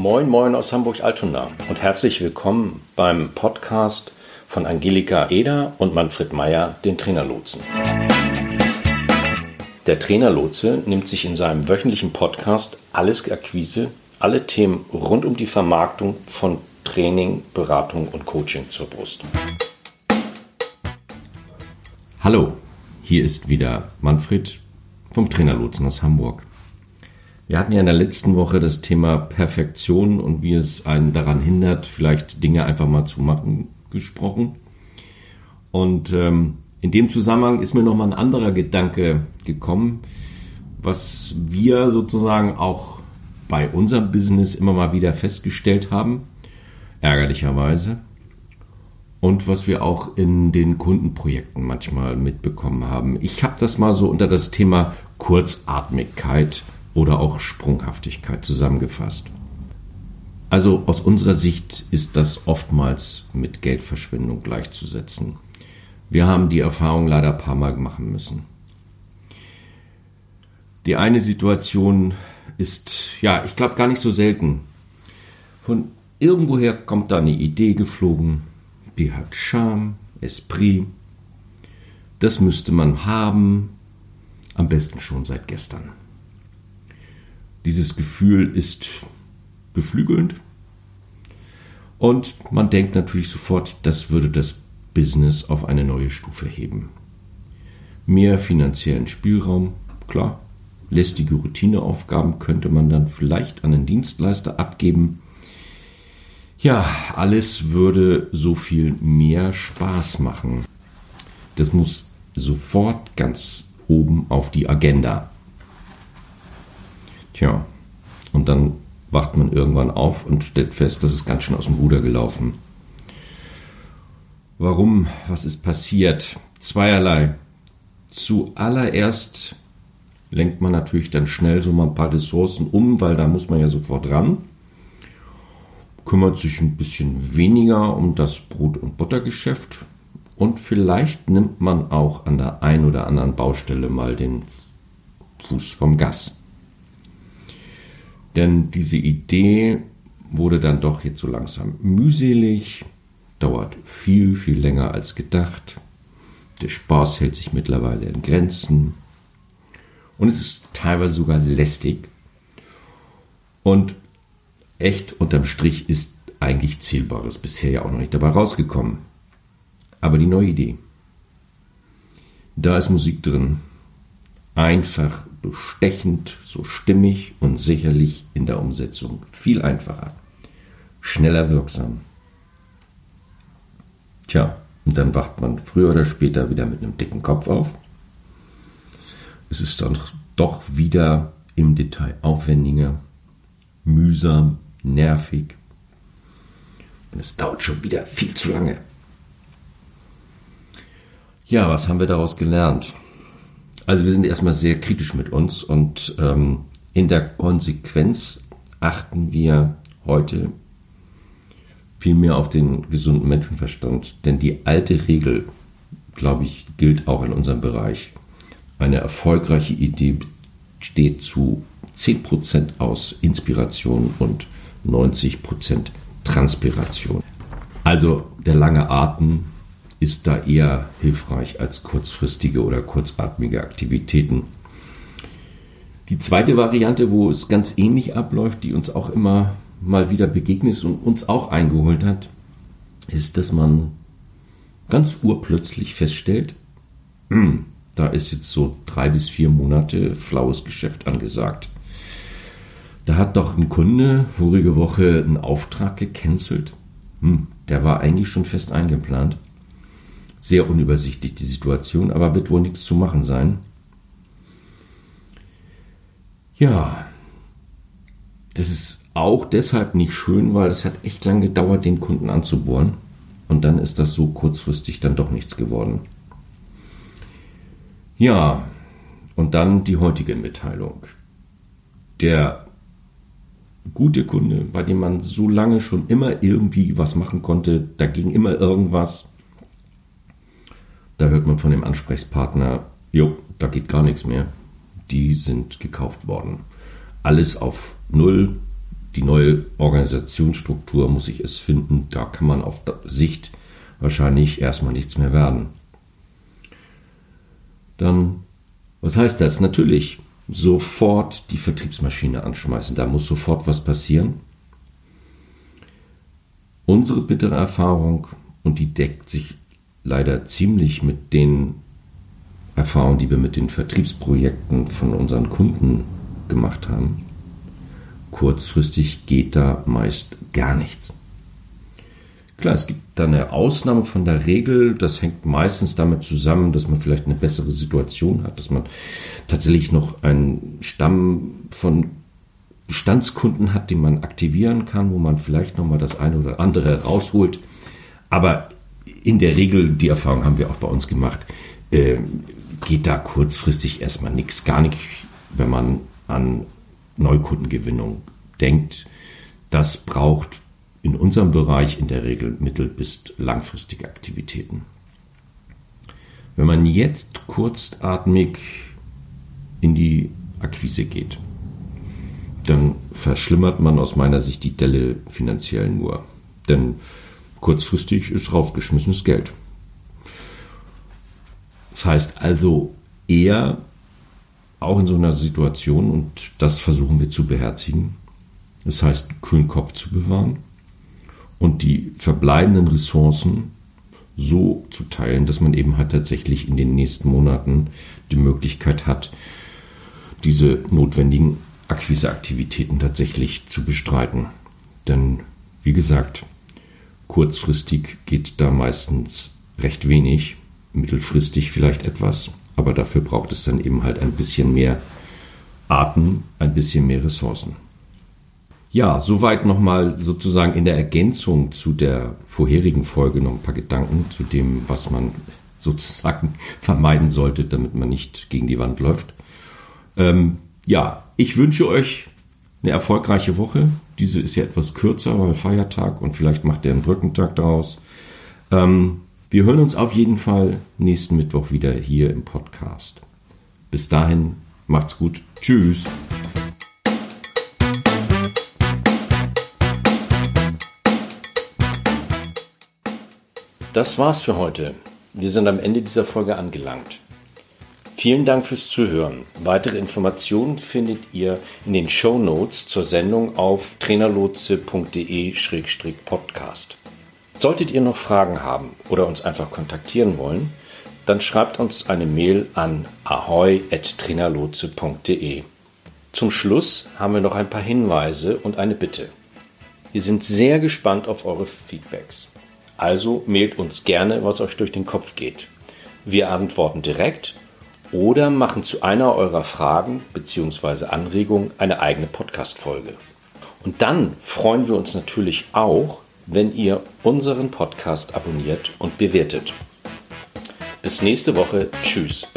Moin, moin aus Hamburg-Altona und herzlich willkommen beim Podcast von Angelika Eder und Manfred Meyer, den Trainerlotsen. Der Trainerlotse nimmt sich in seinem wöchentlichen Podcast Alles Akquise, alle Themen rund um die Vermarktung von Training, Beratung und Coaching zur Brust. Hallo, hier ist wieder Manfred vom Trainerlotsen aus Hamburg. Wir hatten ja in der letzten Woche das Thema Perfektion und wie es einen daran hindert, vielleicht Dinge einfach mal zu machen, gesprochen. Und ähm, in dem Zusammenhang ist mir nochmal ein anderer Gedanke gekommen, was wir sozusagen auch bei unserem Business immer mal wieder festgestellt haben, ärgerlicherweise, und was wir auch in den Kundenprojekten manchmal mitbekommen haben. Ich habe das mal so unter das Thema Kurzatmigkeit oder auch Sprunghaftigkeit zusammengefasst. Also aus unserer Sicht ist das oftmals mit Geldverschwendung gleichzusetzen. Wir haben die Erfahrung leider ein paar Mal machen müssen. Die eine Situation ist, ja, ich glaube gar nicht so selten. Von irgendwoher kommt da eine Idee geflogen, die hat Charme, Esprit. Das müsste man haben, am besten schon seit gestern. Dieses Gefühl ist beflügelnd und man denkt natürlich sofort, das würde das Business auf eine neue Stufe heben. Mehr finanziellen Spielraum, klar. Lästige Routineaufgaben könnte man dann vielleicht an den Dienstleister abgeben. Ja, alles würde so viel mehr Spaß machen. Das muss sofort ganz oben auf die Agenda. Tja, und dann wacht man irgendwann auf und stellt fest, das ist ganz schön aus dem Ruder gelaufen. Warum? Was ist passiert? Zweierlei. Zuallererst lenkt man natürlich dann schnell so mal ein paar Ressourcen um, weil da muss man ja sofort ran. Kümmert sich ein bisschen weniger um das Brot- und Buttergeschäft. Und vielleicht nimmt man auch an der einen oder anderen Baustelle mal den Fuß vom Gas. Denn diese Idee wurde dann doch jetzt so langsam mühselig, dauert viel, viel länger als gedacht. Der Spaß hält sich mittlerweile in Grenzen. Und es ist teilweise sogar lästig. Und echt unterm Strich ist eigentlich Zählbares bisher ja auch noch nicht dabei rausgekommen. Aber die neue Idee. Da ist Musik drin. Einfach bestechend, so stimmig und sicherlich in der Umsetzung viel einfacher, schneller wirksam. Tja, und dann wacht man früher oder später wieder mit einem dicken Kopf auf. Es ist dann doch wieder im Detail aufwendiger, mühsam, nervig. Und es dauert schon wieder viel zu lange. Ja, was haben wir daraus gelernt? Also wir sind erstmal sehr kritisch mit uns und ähm, in der Konsequenz achten wir heute viel mehr auf den gesunden Menschenverstand. Denn die alte Regel, glaube ich, gilt auch in unserem Bereich. Eine erfolgreiche Idee besteht zu 10% aus Inspiration und 90% Transpiration. Also der lange Atem ist da eher hilfreich als kurzfristige oder kurzatmige Aktivitäten. Die zweite Variante, wo es ganz ähnlich abläuft, die uns auch immer mal wieder begegnet und uns auch eingeholt hat, ist, dass man ganz urplötzlich feststellt, hm, da ist jetzt so drei bis vier Monate flaues Geschäft angesagt. Da hat doch ein Kunde vorige Woche einen Auftrag gecancelt. Hm, der war eigentlich schon fest eingeplant. Sehr unübersichtlich die Situation, aber wird wohl nichts zu machen sein. Ja, das ist auch deshalb nicht schön, weil es hat echt lang gedauert, den Kunden anzubohren. Und dann ist das so kurzfristig dann doch nichts geworden. Ja, und dann die heutige Mitteilung. Der gute Kunde, bei dem man so lange schon immer irgendwie was machen konnte, da ging immer irgendwas, da hört man von dem Ansprechpartner, jo, da geht gar nichts mehr. Die sind gekauft worden. Alles auf Null, die neue Organisationsstruktur muss ich es finden. Da kann man auf Sicht wahrscheinlich erstmal nichts mehr werden. Dann, was heißt das? Natürlich sofort die Vertriebsmaschine anschmeißen. Da muss sofort was passieren. Unsere bittere Erfahrung, und die deckt sich leider ziemlich mit den Erfahrungen, die wir mit den Vertriebsprojekten von unseren Kunden gemacht haben, kurzfristig geht da meist gar nichts. Klar, es gibt da eine Ausnahme von der Regel. Das hängt meistens damit zusammen, dass man vielleicht eine bessere Situation hat, dass man tatsächlich noch einen Stamm von Bestandskunden hat, den man aktivieren kann, wo man vielleicht noch mal das eine oder andere rausholt. Aber in der Regel, die Erfahrung haben wir auch bei uns gemacht, äh, geht da kurzfristig erstmal nichts, gar nicht, wenn man an Neukundengewinnung denkt. Das braucht in unserem Bereich in der Regel mittel- bis langfristige Aktivitäten. Wenn man jetzt kurzatmig in die Akquise geht, dann verschlimmert man aus meiner Sicht die Delle finanziell nur. Denn kurzfristig ist rausgeschmissenes Geld. Das heißt also eher auch in so einer Situation, und das versuchen wir zu beherzigen, das heißt, kühlen Kopf zu bewahren und die verbleibenden Ressourcen so zu teilen, dass man eben halt tatsächlich in den nächsten Monaten die Möglichkeit hat, diese notwendigen Akquiseaktivitäten tatsächlich zu bestreiten. Denn, wie gesagt, kurzfristig geht da meistens recht wenig, mittelfristig vielleicht etwas, aber dafür braucht es dann eben halt ein bisschen mehr Arten, ein bisschen mehr Ressourcen. Ja, soweit nochmal sozusagen in der Ergänzung zu der vorherigen Folge noch ein paar Gedanken zu dem, was man sozusagen vermeiden sollte, damit man nicht gegen die Wand läuft. Ähm, ja, ich wünsche euch eine erfolgreiche Woche. Diese ist ja etwas kürzer, weil Feiertag und vielleicht macht ihr einen Brückentag daraus. Ähm, wir hören uns auf jeden Fall nächsten Mittwoch wieder hier im Podcast. Bis dahin, macht's gut. Tschüss. Das war's für heute. Wir sind am Ende dieser Folge angelangt. Vielen Dank fürs Zuhören. Weitere Informationen findet ihr in den Show Notes zur Sendung auf trainerlotse.de-podcast. Solltet ihr noch Fragen haben oder uns einfach kontaktieren wollen, dann schreibt uns eine Mail an ahoy.trainerlotse.de. Zum Schluss haben wir noch ein paar Hinweise und eine Bitte. Wir sind sehr gespannt auf eure Feedbacks. Also mailt uns gerne, was euch durch den Kopf geht. Wir antworten direkt oder machen zu einer eurer Fragen bzw. Anregungen eine eigene Podcast-Folge. Und dann freuen wir uns natürlich auch, wenn ihr unseren Podcast abonniert und bewertet. Bis nächste Woche. Tschüss.